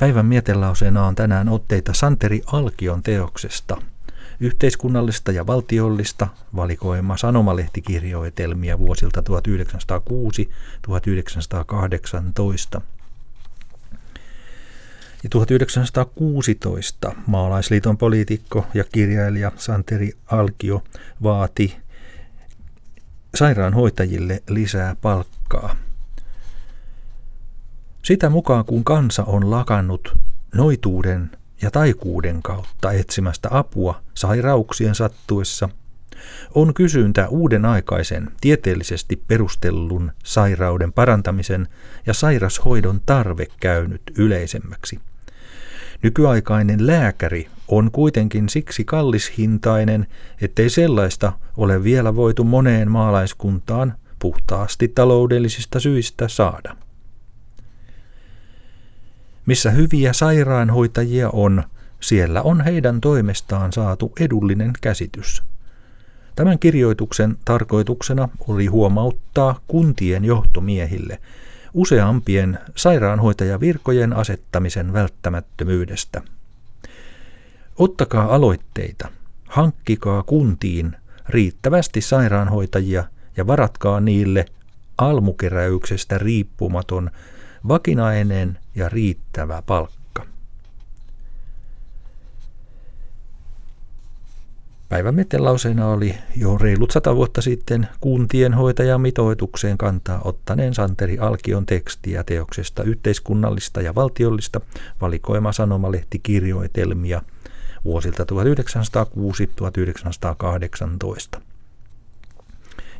Päivän mietelauseena on tänään otteita Santeri Alkion teoksesta. Yhteiskunnallista ja valtiollista valikoima sanomalehtikirjoitelmia vuosilta 1906-1918. Ja 1916 maalaisliiton poliitikko ja kirjailija Santeri Alkio vaati sairaanhoitajille lisää palkkaa. Sitä mukaan kun kansa on lakannut noituuden ja taikuuden kautta etsimästä apua sairauksien sattuessa, on kysyntä uuden aikaisen tieteellisesti perustellun sairauden parantamisen ja sairashoidon tarve käynyt yleisemmäksi. Nykyaikainen lääkäri on kuitenkin siksi kallishintainen, ettei sellaista ole vielä voitu moneen maalaiskuntaan puhtaasti taloudellisista syistä saada. Missä hyviä sairaanhoitajia on, siellä on heidän toimestaan saatu edullinen käsitys. Tämän kirjoituksen tarkoituksena oli huomauttaa kuntien johtomiehille useampien sairaanhoitajavirkojen asettamisen välttämättömyydestä. Ottakaa aloitteita, hankkikaa kuntiin riittävästi sairaanhoitajia ja varatkaa niille almukeräyksestä riippumaton vakinainen ja riittävä palkka. Päivän metelauseena oli jo reilut sata vuotta sitten kuntien hoitajamitoitukseen kantaa ottaneen Santeri Alkion tekstiä teoksesta yhteiskunnallista ja valtiollista valikoima sanomalehtikirjoitelmia vuosilta 1906-1918.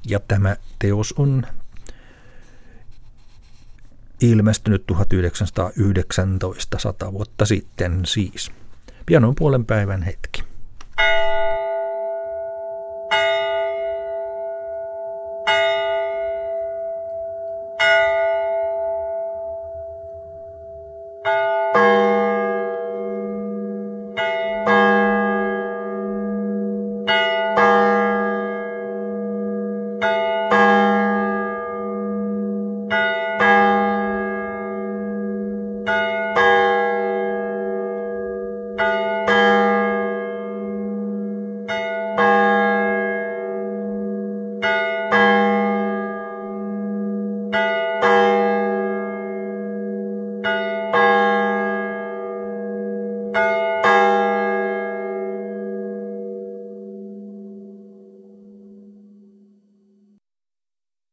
Ja tämä teos on ilmestynyt 1919, sata vuotta sitten siis. Pianon puolen päivän hetki.